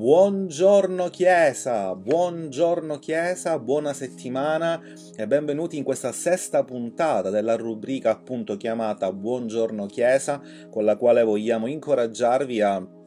Buongiorno Chiesa, buongiorno Chiesa, buona settimana e benvenuti in questa sesta puntata della rubrica appunto chiamata Buongiorno Chiesa, con la quale vogliamo incoraggiarvi a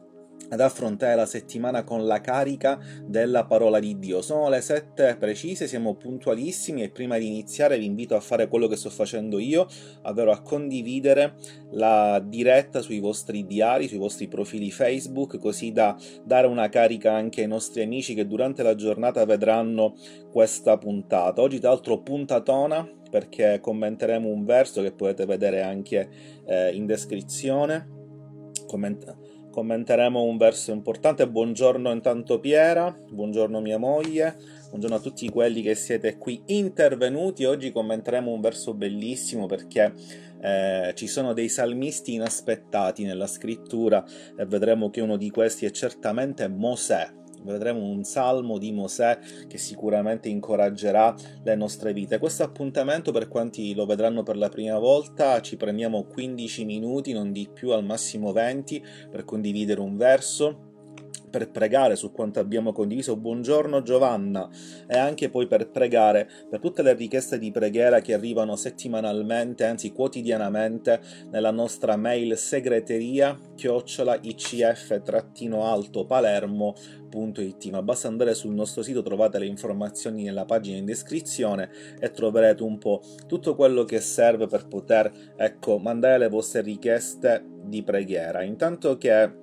ad affrontare la settimana con la carica della parola di Dio. Sono le sette precise, siamo puntualissimi e prima di iniziare vi invito a fare quello che sto facendo io, ovvero a condividere la diretta sui vostri diari, sui vostri profili Facebook, così da dare una carica anche ai nostri amici che durante la giornata vedranno questa puntata. Oggi tra l'altro puntatona perché commenteremo un verso che potete vedere anche eh, in descrizione. Comment- commenteremo un verso importante. Buongiorno intanto Piera, buongiorno mia moglie, buongiorno a tutti quelli che siete qui intervenuti. Oggi commenteremo un verso bellissimo perché eh, ci sono dei salmisti inaspettati nella scrittura e vedremo che uno di questi è certamente Mosè vedremo un salmo di Mosè che sicuramente incoraggerà le nostre vite. Questo appuntamento, per quanti lo vedranno per la prima volta, ci prendiamo 15 minuti, non di più, al massimo 20, per condividere un verso per pregare su quanto abbiamo condiviso. Buongiorno Giovanna. E anche poi per pregare per tutte le richieste di preghiera che arrivano settimanalmente, anzi quotidianamente, nella nostra mail segreteria chiocciola icf-alto palermo.it ma basta andare sul nostro sito trovate le informazioni nella pagina in descrizione e troverete un po' tutto quello che serve per poter ecco mandare le vostre richieste di preghiera. Intanto che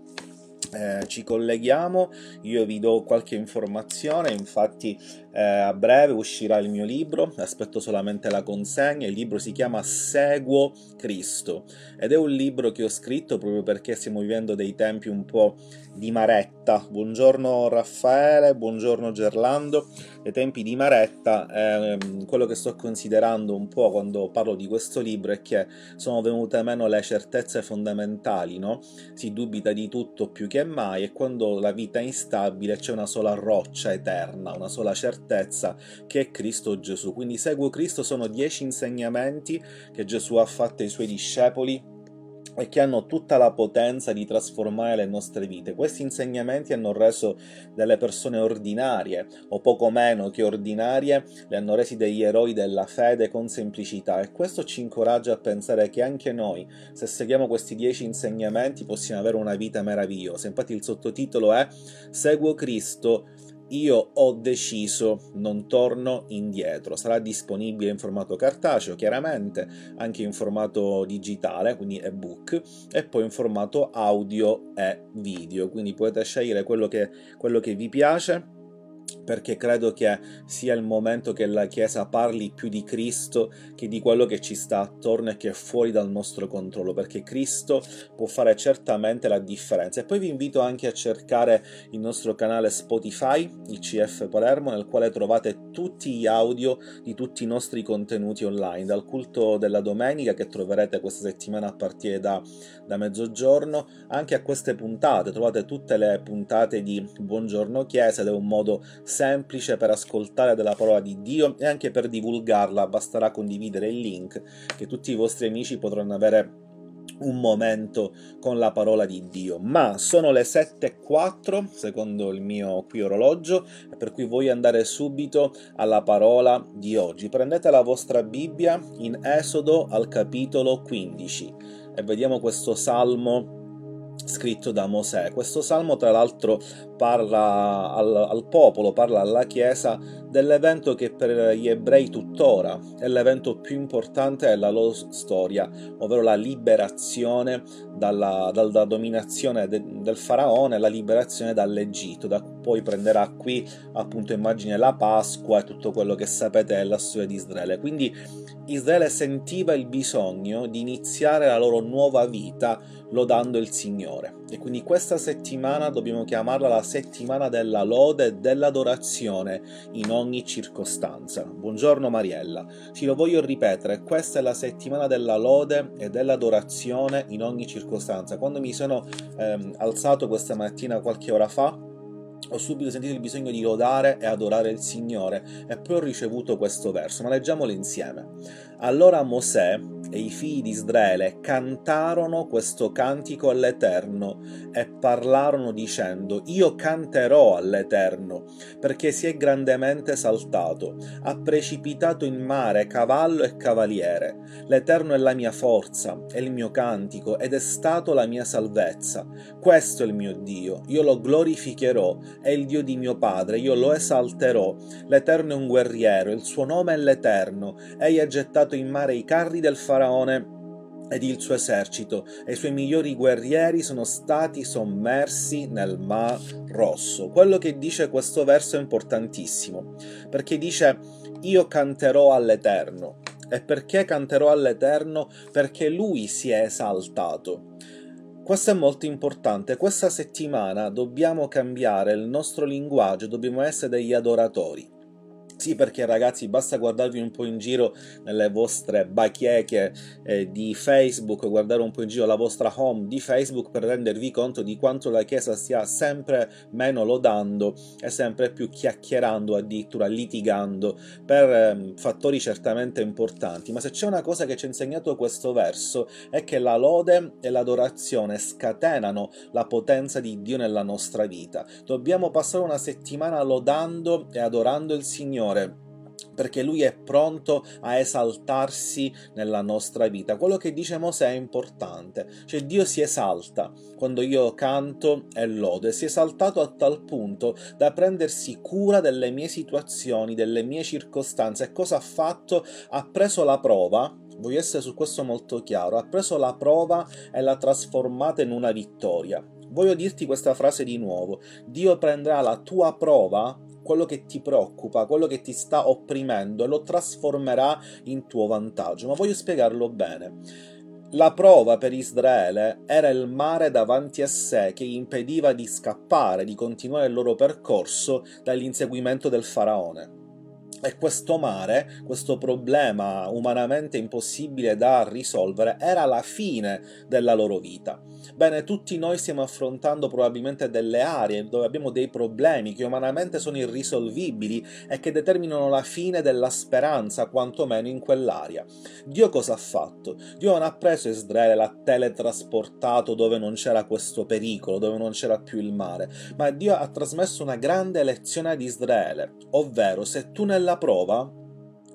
eh, ci colleghiamo, io vi do qualche informazione, infatti eh, a breve uscirà il mio libro, aspetto solamente la consegna, il libro si chiama Seguo Cristo ed è un libro che ho scritto proprio perché stiamo vivendo dei tempi un po' di maretta. Buongiorno Raffaele, buongiorno Gerlando, dei tempi di maretta, eh, quello che sto considerando un po' quando parlo di questo libro è che sono venute meno le certezze fondamentali, no? Si dubita di tutto più che mai e quando la vita è instabile c'è una sola roccia eterna, una sola certezza certezza che è Cristo Gesù. Quindi seguo Cristo sono dieci insegnamenti che Gesù ha fatto ai suoi discepoli e che hanno tutta la potenza di trasformare le nostre vite. Questi insegnamenti hanno reso delle persone ordinarie, o poco meno che ordinarie, le hanno resi degli eroi della fede con semplicità e questo ci incoraggia a pensare che anche noi, se seguiamo questi dieci insegnamenti, possiamo avere una vita meravigliosa. Infatti il sottotitolo è Seguo Cristo io ho deciso, non torno indietro. Sarà disponibile in formato cartaceo, chiaramente, anche in formato digitale, quindi ebook, e poi in formato audio e video. Quindi potete scegliere quello che, quello che vi piace perché credo che sia il momento che la Chiesa parli più di Cristo che di quello che ci sta attorno e che è fuori dal nostro controllo, perché Cristo può fare certamente la differenza. E poi vi invito anche a cercare il nostro canale Spotify, il CF Palermo, nel quale trovate tutti gli audio di tutti i nostri contenuti online, dal culto della domenica che troverete questa settimana a partire da, da mezzogiorno, anche a queste puntate, trovate tutte le puntate di Buongiorno Chiesa ed è un modo semplice per ascoltare della parola di Dio e anche per divulgarla, basterà condividere il link che tutti i vostri amici potranno avere un momento con la parola di Dio. Ma sono le 7.04 secondo il mio qui orologio, per cui voglio andare subito alla parola di oggi. Prendete la vostra Bibbia in Esodo al capitolo 15 e vediamo questo salmo scritto da Mosè. Questo salmo, tra l'altro, parla al, al, popolo, parla alla Chiesa dell'evento che per gli ebrei tuttora è l'evento più importante della loro storia, ovvero la liberazione dalla, dalla dominazione de, del faraone, la liberazione dall'Egitto. Da poi prenderà qui appunto immagine la Pasqua e tutto quello che sapete della storia di Israele. Quindi Israele sentiva il bisogno di iniziare la loro nuova vita lodando il Signore. E quindi questa settimana dobbiamo chiamarla la settimana della lode e dell'adorazione in ogni circostanza. Buongiorno Mariella. Sì, lo voglio ripetere, questa è la settimana della lode e dell'adorazione in ogni circostanza. Quando mi sono ehm, alzato questa mattina qualche ora fa, ho subito sentito il bisogno di lodare e adorare il Signore e poi ho ricevuto questo verso, ma leggiamolo insieme. Allora Mosè e i figli di Israele cantarono questo cantico all'Eterno e parlarono dicendo Io canterò all'Eterno perché si è grandemente esaltato, ha precipitato in mare cavallo e cavaliere. L'Eterno è la mia forza, è il mio cantico ed è stato la mia salvezza. Questo è il mio Dio, io lo glorificherò, è il Dio di mio Padre, io lo esalterò. L'Eterno è un guerriero, il suo nome è l'Eterno, egli ha gettato in mare i carri del faraone ed il suo esercito e i suoi migliori guerrieri sono stati sommersi nel Mar Rosso. Quello che dice questo verso è importantissimo, perché dice io canterò all'Eterno. E perché canterò all'Eterno? Perché lui si è esaltato. Questo è molto importante. Questa settimana dobbiamo cambiare il nostro linguaggio, dobbiamo essere degli adoratori. Sì, perché ragazzi, basta guardarvi un po' in giro nelle vostre bacheche eh, di Facebook, guardare un po' in giro la vostra home di Facebook per rendervi conto di quanto la Chiesa stia sempre meno lodando e sempre più chiacchierando, addirittura litigando per eh, fattori certamente importanti. Ma se c'è una cosa che ci ha insegnato questo verso è che la lode e l'adorazione scatenano la potenza di Dio nella nostra vita. Dobbiamo passare una settimana lodando e adorando il Signore Signore perché Lui è pronto a esaltarsi nella nostra vita. Quello che dice Mosè è importante, cioè Dio si esalta quando io canto e lode, si è esaltato a tal punto da prendersi cura delle mie situazioni, delle mie circostanze. E cosa ha fatto? Ha preso la prova, voglio essere su questo molto chiaro, ha preso la prova e l'ha trasformata in una vittoria. Voglio dirti questa frase di nuovo, Dio prenderà la tua prova quello che ti preoccupa, quello che ti sta opprimendo e lo trasformerà in tuo vantaggio. Ma voglio spiegarlo bene. La prova per Israele era il mare davanti a sé che impediva di scappare, di continuare il loro percorso dall'inseguimento del faraone. E questo mare, questo problema umanamente impossibile da risolvere, era la fine della loro vita. Bene, tutti noi stiamo affrontando probabilmente delle aree dove abbiamo dei problemi che umanamente sono irrisolvibili e che determinano la fine della speranza, quantomeno in quell'area. Dio cosa ha fatto? Dio non ha preso Israele, l'ha teletrasportato dove non c'era questo pericolo, dove non c'era più il mare, ma Dio ha trasmesso una grande lezione ad Israele, ovvero se tu nella prova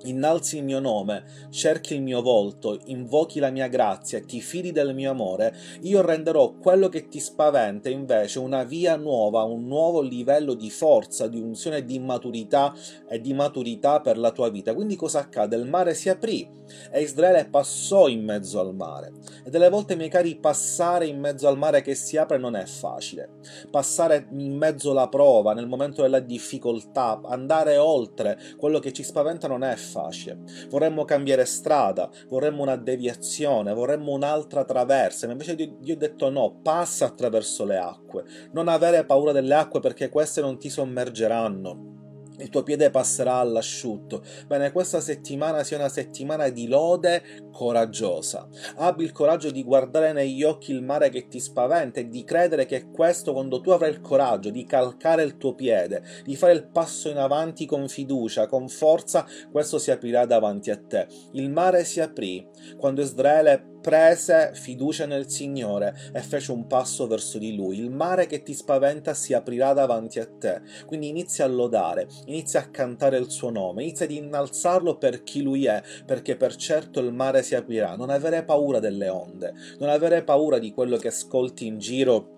innalzi il mio nome, cerchi il mio volto, invochi la mia grazia, ti fidi del mio amore, io renderò quello che ti spaventa invece una via nuova, un nuovo livello di forza, di unzione, di maturità e di maturità per la tua vita. Quindi cosa accade? Il mare si aprì e Israele passò in mezzo al mare. E delle volte, miei cari, passare in mezzo al mare che si apre non è facile. Passare in mezzo alla prova, nel momento della difficoltà, andare oltre quello che ci spaventa non è facile facile. Vorremmo cambiare strada, vorremmo una deviazione, vorremmo un'altra traversa, ma invece Dio ha detto no, passa attraverso le acque, non avere paura delle acque perché queste non ti sommergeranno il tuo piede passerà all'asciutto. Bene, questa settimana sia una settimana di lode coraggiosa. Abbi il coraggio di guardare negli occhi il mare che ti spaventa e di credere che questo, quando tu avrai il coraggio di calcare il tuo piede, di fare il passo in avanti con fiducia, con forza, questo si aprirà davanti a te. Il mare si aprì quando Israele prese fiducia nel Signore e fece un passo verso di Lui. Il mare che ti spaventa si aprirà davanti a te. Quindi inizia a lodare, inizia a cantare il suo nome, inizia ad innalzarlo per chi Lui è, perché per certo il mare si aprirà. Non avere paura delle onde, non avere paura di quello che ascolti in giro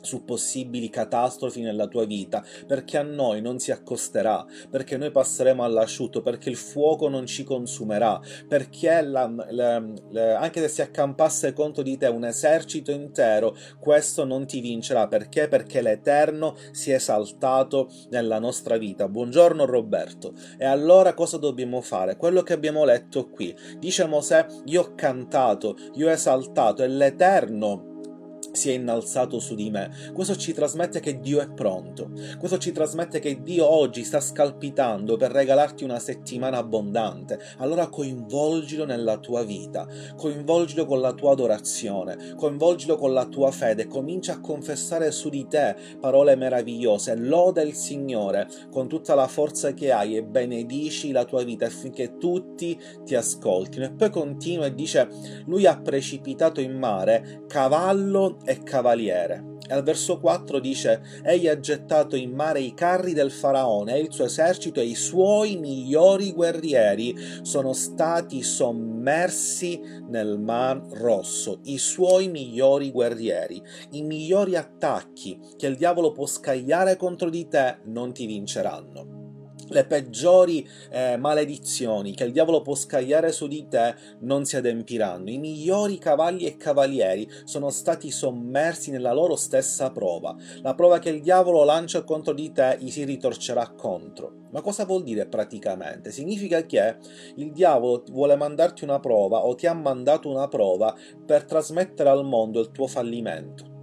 su possibili catastrofi nella tua vita, perché a noi non si accosterà, perché noi passeremo all'asciutto, perché il fuoco non ci consumerà, perché la, la, la, anche se si accampasse contro di te un esercito intero, questo non ti vincerà, perché? Perché l'Eterno si è esaltato nella nostra vita. Buongiorno Roberto. E allora cosa dobbiamo fare? Quello che abbiamo letto qui. Dice Mosè, io ho cantato, io ho esaltato, e l'Eterno si è innalzato su di me. Questo ci trasmette che Dio è pronto. Questo ci trasmette che Dio oggi sta scalpitando per regalarti una settimana abbondante. Allora coinvolgilo nella tua vita, coinvolgilo con la tua adorazione, coinvolgilo con la tua fede, comincia a confessare su di te parole meravigliose, loda il Signore con tutta la forza che hai e benedici la tua vita affinché tutti ti ascoltino. E poi continua e dice, lui ha precipitato in mare cavallo e cavaliere. E al verso 4 dice: Egli ha gettato in mare i carri del faraone e il suo esercito e i suoi migliori guerrieri sono stati sommersi nel mar rosso. I suoi migliori guerrieri, i migliori attacchi che il diavolo può scagliare contro di te non ti vinceranno le peggiori eh, maledizioni che il diavolo può scagliare su di te non si adempiranno. I migliori cavalli e cavalieri sono stati sommersi nella loro stessa prova. La prova che il diavolo lancia contro di te gli si ritorcerà contro. Ma cosa vuol dire praticamente? Significa che il diavolo vuole mandarti una prova o ti ha mandato una prova per trasmettere al mondo il tuo fallimento.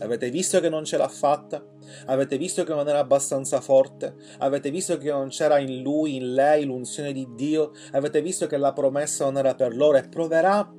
Avete visto che non ce l'ha fatta? Avete visto che non era abbastanza forte? Avete visto che non c'era in lui, in lei, l'unzione di Dio? Avete visto che la promessa non era per loro e proverà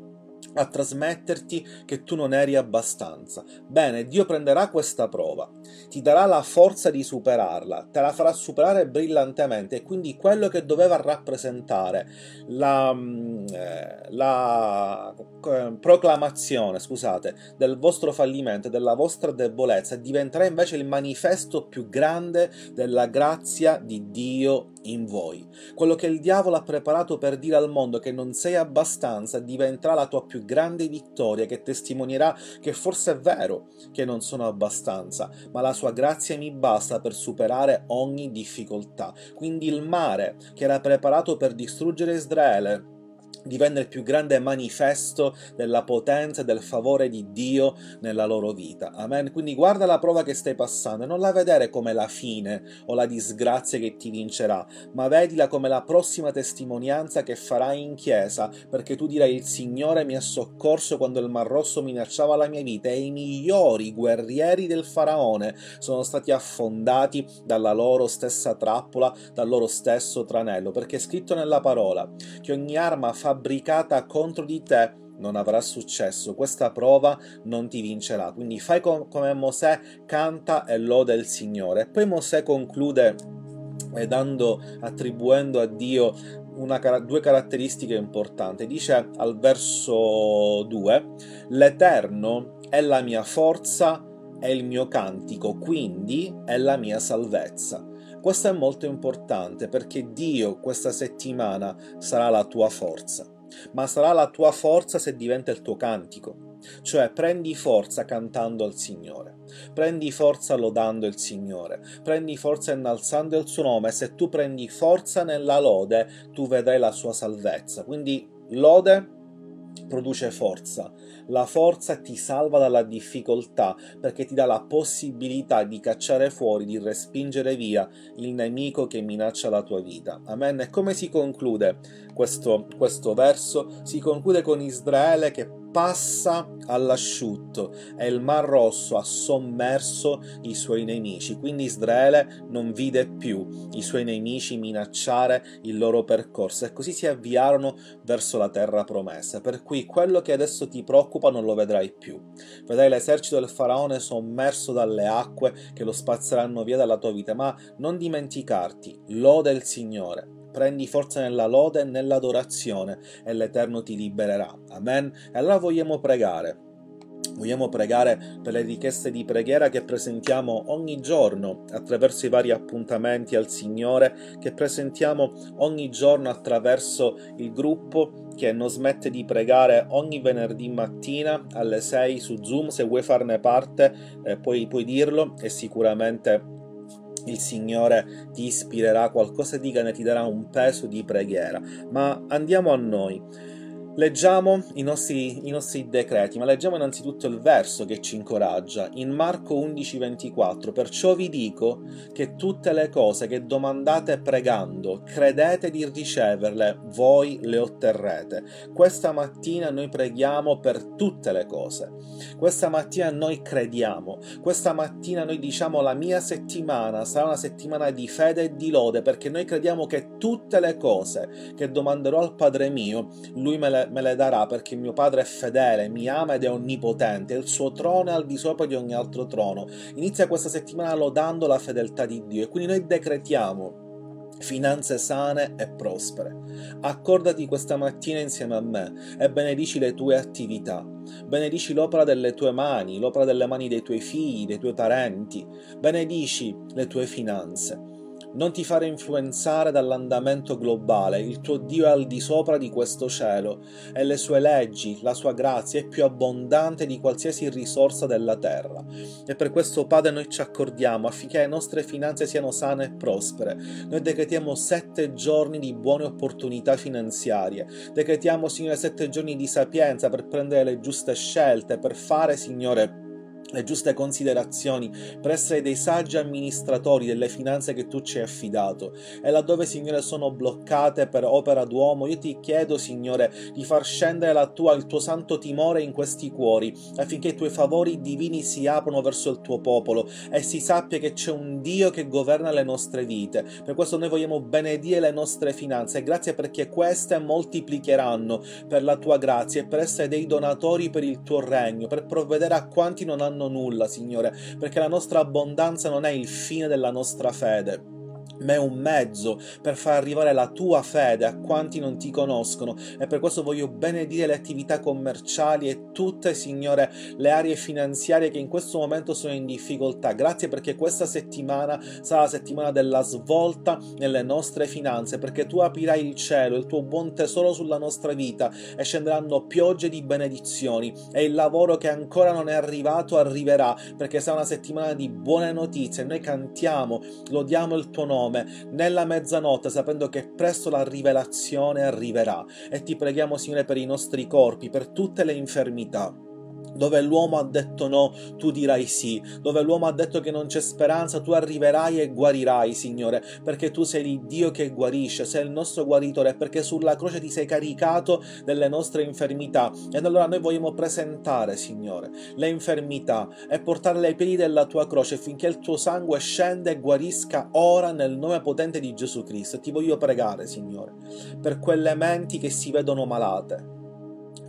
a trasmetterti che tu non eri abbastanza. Bene, Dio prenderà questa prova, ti darà la forza di superarla, te la farà superare brillantemente e quindi quello che doveva rappresentare la, mm, eh, la eh, proclamazione, scusate, del vostro fallimento, della vostra debolezza, diventerà invece il manifesto più grande della grazia di Dio in voi. Quello che il diavolo ha preparato per dire al mondo che non sei abbastanza diventerà la tua più grande vittoria che testimonierà che forse è vero che non sono abbastanza, ma la sua grazia mi basta per superare ogni difficoltà. Quindi il mare che era preparato per distruggere Israele divenne il più grande manifesto della potenza e del favore di Dio nella loro vita. Amen. Quindi guarda la prova che stai passando e non la vedere come la fine o la disgrazia che ti vincerà, ma vedila come la prossima testimonianza che farai in chiesa, perché tu dirai il Signore mi ha soccorso quando il Mar Rosso minacciava la mia vita e i migliori guerrieri del faraone sono stati affondati dalla loro stessa trappola, dal loro stesso tranello, perché è scritto nella parola che ogni arma fabbricata contro di te non avrà successo, questa prova non ti vincerà. Quindi fai com- come Mosè, canta e loda il Signore. Poi Mosè conclude eh, dando, attribuendo a Dio una, due caratteristiche importanti. Dice al verso 2: L'Eterno è la mia forza e il mio cantico, quindi è la mia salvezza. Questo è molto importante perché Dio questa settimana sarà la tua forza, ma sarà la tua forza se diventa il tuo cantico. Cioè prendi forza cantando al Signore, prendi forza lodando il Signore, prendi forza innalzando il suo nome, se tu prendi forza nella lode tu vedrai la sua salvezza. Quindi lode produce forza. La forza ti salva dalla difficoltà perché ti dà la possibilità di cacciare fuori, di respingere via il nemico che minaccia la tua vita. Amen. E come si conclude questo, questo verso? Si conclude con Israele che passa all'asciutto e il Mar Rosso ha sommerso i suoi nemici. Quindi Israele non vide più i suoi nemici minacciare il loro percorso e così si avviarono verso la terra promessa. Per cui quello che adesso ti preoccupa non lo vedrai più. Vedrai l'esercito del faraone sommerso dalle acque che lo spazzeranno via dalla tua vita, ma non dimenticarti, lode il Signore prendi forza nella lode e nell'adorazione e l'Eterno ti libererà. Amen. E allora vogliamo pregare. Vogliamo pregare per le richieste di preghiera che presentiamo ogni giorno attraverso i vari appuntamenti al Signore, che presentiamo ogni giorno attraverso il gruppo che non smette di pregare ogni venerdì mattina alle 6 su Zoom. Se vuoi farne parte, eh, puoi, puoi dirlo e sicuramente il Signore ti ispirerà qualcosa di che ne ti darà un peso di preghiera. Ma andiamo a noi. Leggiamo i nostri, i nostri, decreti, ma leggiamo innanzitutto il verso che ci incoraggia. In Marco 11:24, perciò vi dico che tutte le cose che domandate pregando, credete di riceverle, voi le otterrete. Questa mattina noi preghiamo per tutte le cose. Questa mattina noi crediamo. Questa mattina noi diciamo la mia settimana sarà una settimana di fede e di lode perché noi crediamo che tutte le cose che domanderò al Padre mio, Lui me le me le darà perché mio Padre è fedele, mi ama ed è onnipotente, il suo trono è al di sopra di ogni altro trono. Inizia questa settimana lodando la fedeltà di Dio e quindi noi decretiamo finanze sane e prospere. Accordati questa mattina insieme a me e benedici le tue attività. Benedici l'opera delle tue mani, l'opera delle mani dei tuoi figli, dei tuoi parenti. Benedici le tue finanze. Non ti fare influenzare dall'andamento globale, il tuo Dio è al di sopra di questo cielo e le sue leggi, la sua grazia è più abbondante di qualsiasi risorsa della terra. E per questo, Padre, noi ci accordiamo affinché le nostre finanze siano sane e prospere. Noi decretiamo sette giorni di buone opportunità finanziarie. Decretiamo, Signore, sette giorni di sapienza per prendere le giuste scelte, per fare, Signore, le giuste considerazioni per essere dei saggi amministratori delle finanze che tu ci hai affidato. E laddove Signore sono bloccate per opera d'uomo io ti chiedo Signore di far scendere la tua, il tuo santo timore in questi cuori affinché i tuoi favori divini si aprano verso il tuo popolo e si sappia che c'è un Dio che governa le nostre vite. Per questo noi vogliamo benedire le nostre finanze. Grazie perché queste moltiplicheranno per la tua grazia e per essere dei donatori per il tuo regno per provvedere a quanti non hanno nulla, Signore, perché la nostra abbondanza non è il fine della nostra fede ma è un mezzo per far arrivare la tua fede a quanti non ti conoscono e per questo voglio benedire le attività commerciali e tutte, Signore, le aree finanziarie che in questo momento sono in difficoltà. Grazie perché questa settimana sarà la settimana della svolta nelle nostre finanze, perché tu aprirai il cielo, il tuo buon tesoro sulla nostra vita e scenderanno piogge di benedizioni e il lavoro che ancora non è arrivato arriverà, perché sarà una settimana di buone notizie. Noi cantiamo, lodiamo il tuo nome nome nella mezzanotte, sapendo che presto la rivelazione arriverà. E ti preghiamo, Signore, per i nostri corpi, per tutte le infermità dove l'uomo ha detto no, tu dirai sì. Dove l'uomo ha detto che non c'è speranza, tu arriverai e guarirai, Signore, perché tu sei il Dio che guarisce, sei il nostro guaritore, perché sulla croce ti sei caricato delle nostre infermità. Ed allora noi vogliamo presentare, Signore, le infermità e portarle ai piedi della tua croce finché il tuo sangue scende e guarisca ora nel nome potente di Gesù Cristo. Ti voglio pregare, Signore, per quelle menti che si vedono malate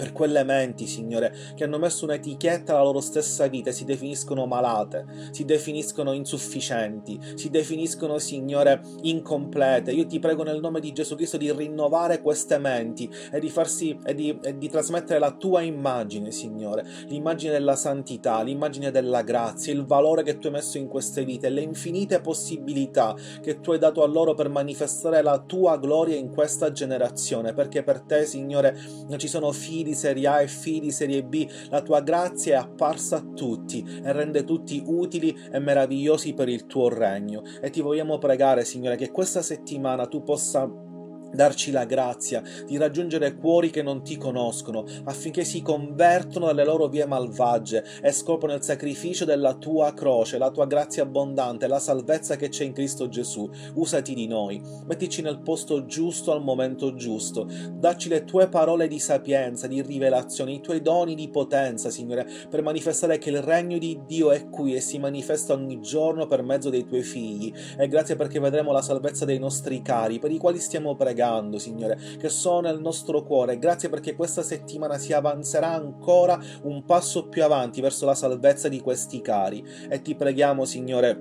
per quelle menti, Signore, che hanno messo un'etichetta alla loro stessa vita e si definiscono malate, si definiscono insufficienti, si definiscono, Signore, incomplete. Io ti prego nel nome di Gesù Cristo di rinnovare queste menti e di, farsi, e di, e di trasmettere la tua immagine, Signore, l'immagine della santità, l'immagine della grazia, il valore che tu hai messo in queste vite, le infinite possibilità che tu hai dato a loro per manifestare la tua gloria in questa generazione, perché per te, Signore, non ci sono figli di Serie A e figli di Serie B, la tua grazia è apparsa a tutti e rende tutti utili e meravigliosi per il tuo regno. E ti vogliamo pregare, Signore, che questa settimana tu possa darci la grazia di raggiungere cuori che non ti conoscono, affinché si convertono dalle loro vie malvagie e scoprono il sacrificio della tua croce, la tua grazia abbondante, la salvezza che c'è in Cristo Gesù. Usati di noi, mettici nel posto giusto al momento giusto, dacci le tue parole di sapienza, di rivelazione, i tuoi doni di potenza, Signore, per manifestare che il regno di Dio è qui e si manifesta ogni giorno per mezzo dei tuoi figli. E grazie perché vedremo la salvezza dei nostri cari, per i quali stiamo pregando pregando, Signore, che sono nel nostro cuore. Grazie perché questa settimana si avanzerà ancora un passo più avanti verso la salvezza di questi cari. E ti preghiamo, Signore,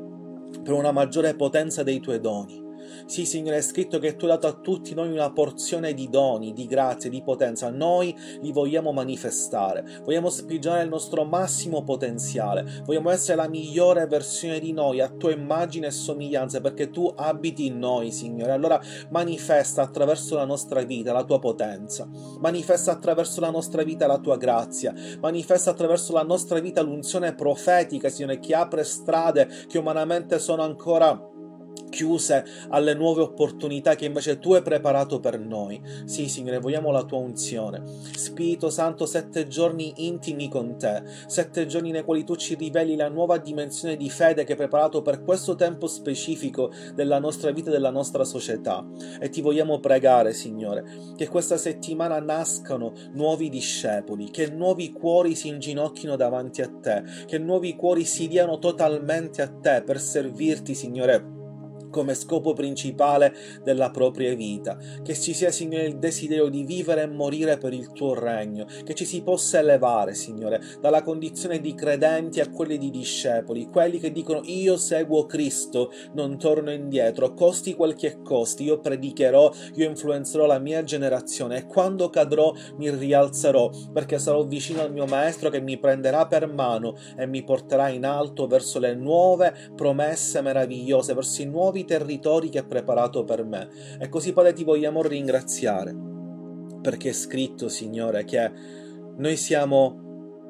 per una maggiore potenza dei tuoi doni sì, Signore, è scritto che tu hai dato a tutti noi una porzione di doni, di grazie, di potenza. Noi li vogliamo manifestare. Vogliamo sprigionare il nostro massimo potenziale. Vogliamo essere la migliore versione di noi, a tua immagine e somiglianza, perché tu abiti in noi, Signore. Allora manifesta attraverso la nostra vita la tua potenza. Manifesta attraverso la nostra vita la tua grazia. Manifesta attraverso la nostra vita l'unzione profetica, Signore, che apre strade che umanamente sono ancora chiuse alle nuove opportunità che invece tu hai preparato per noi. Sì, Signore, vogliamo la tua unzione. Spirito Santo, sette giorni intimi con te, sette giorni nei quali tu ci riveli la nuova dimensione di fede che hai preparato per questo tempo specifico della nostra vita e della nostra società. E ti vogliamo pregare, Signore, che questa settimana nascano nuovi discepoli, che nuovi cuori si inginocchino davanti a te, che nuovi cuori si diano totalmente a te per servirti, Signore come scopo principale della propria vita, che ci sia, Signore, il desiderio di vivere e morire per il tuo regno, che ci si possa elevare, Signore, dalla condizione di credenti a quelli di discepoli, quelli che dicono io seguo Cristo, non torno indietro, costi quel che costi, io predicherò, io influenzerò la mia generazione e quando cadrò mi rialzerò, perché sarò vicino al mio Maestro che mi prenderà per mano e mi porterà in alto verso le nuove promesse meravigliose, verso i nuovi nuovi territori che ha preparato per me. E così, Padre, ti vogliamo ringraziare, perché è scritto, Signore, che noi siamo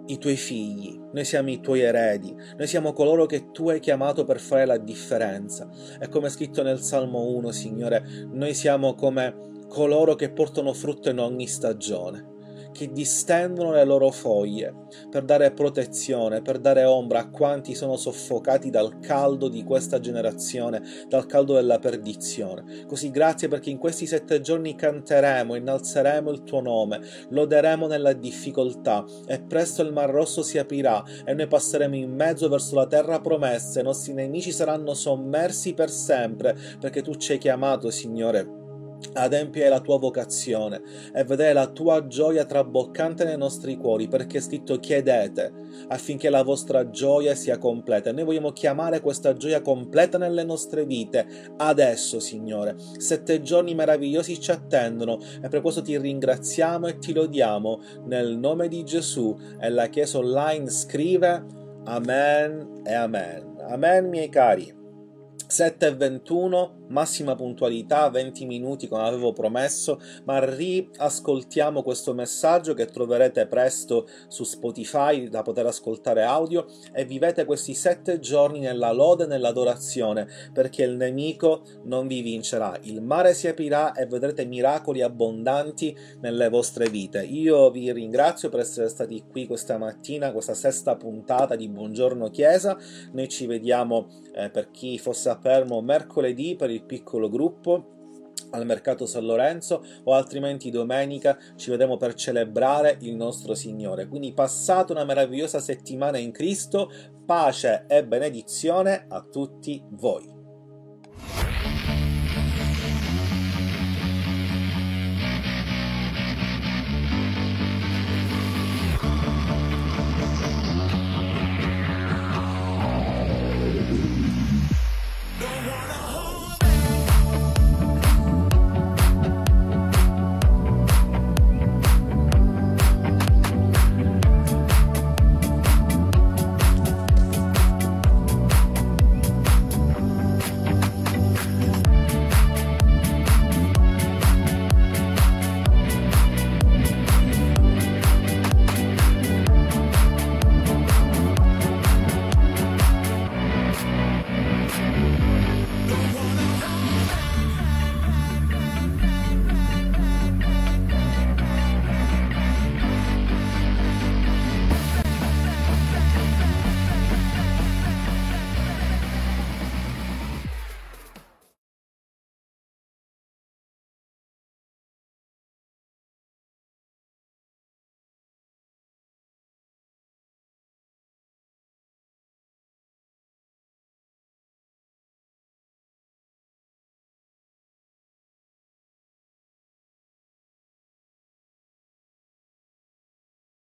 i tuoi figli, noi siamo i tuoi eredi, noi siamo coloro che tu hai chiamato per fare la differenza. E come è scritto nel Salmo 1, Signore, noi siamo come coloro che portano frutto in ogni stagione che distendono le loro foglie per dare protezione, per dare ombra a quanti sono soffocati dal caldo di questa generazione, dal caldo della perdizione. Così grazie perché in questi sette giorni canteremo, innalzeremo il tuo nome, loderemo nella difficoltà e presto il Mar Rosso si aprirà e noi passeremo in mezzo verso la terra promessa, i nostri nemici saranno sommersi per sempre perché tu ci hai chiamato, Signore adempiere la tua vocazione e vedere la tua gioia traboccante nei nostri cuori, perché è scritto chiedete affinché la vostra gioia sia completa. Noi vogliamo chiamare questa gioia completa nelle nostre vite adesso, Signore. Sette giorni meravigliosi ci attendono e per questo ti ringraziamo e ti lodiamo nel nome di Gesù. E la Chiesa online scrive Amen e Amen. Amen, miei cari. 7 e 21 massima puntualità, 20 minuti come avevo promesso, ma riascoltiamo questo messaggio che troverete presto su Spotify da poter ascoltare audio e vivete questi sette giorni nella lode e nell'adorazione perché il nemico non vi vincerà, il mare si aprirà e vedrete miracoli abbondanti nelle vostre vite. Io vi ringrazio per essere stati qui questa mattina, questa sesta puntata di Buongiorno Chiesa, noi ci vediamo eh, per chi fosse a Fermo mercoledì per il il piccolo gruppo al mercato San Lorenzo o altrimenti domenica ci vedremo per celebrare il nostro Signore. Quindi passate una meravigliosa settimana in Cristo, pace e benedizione a tutti voi.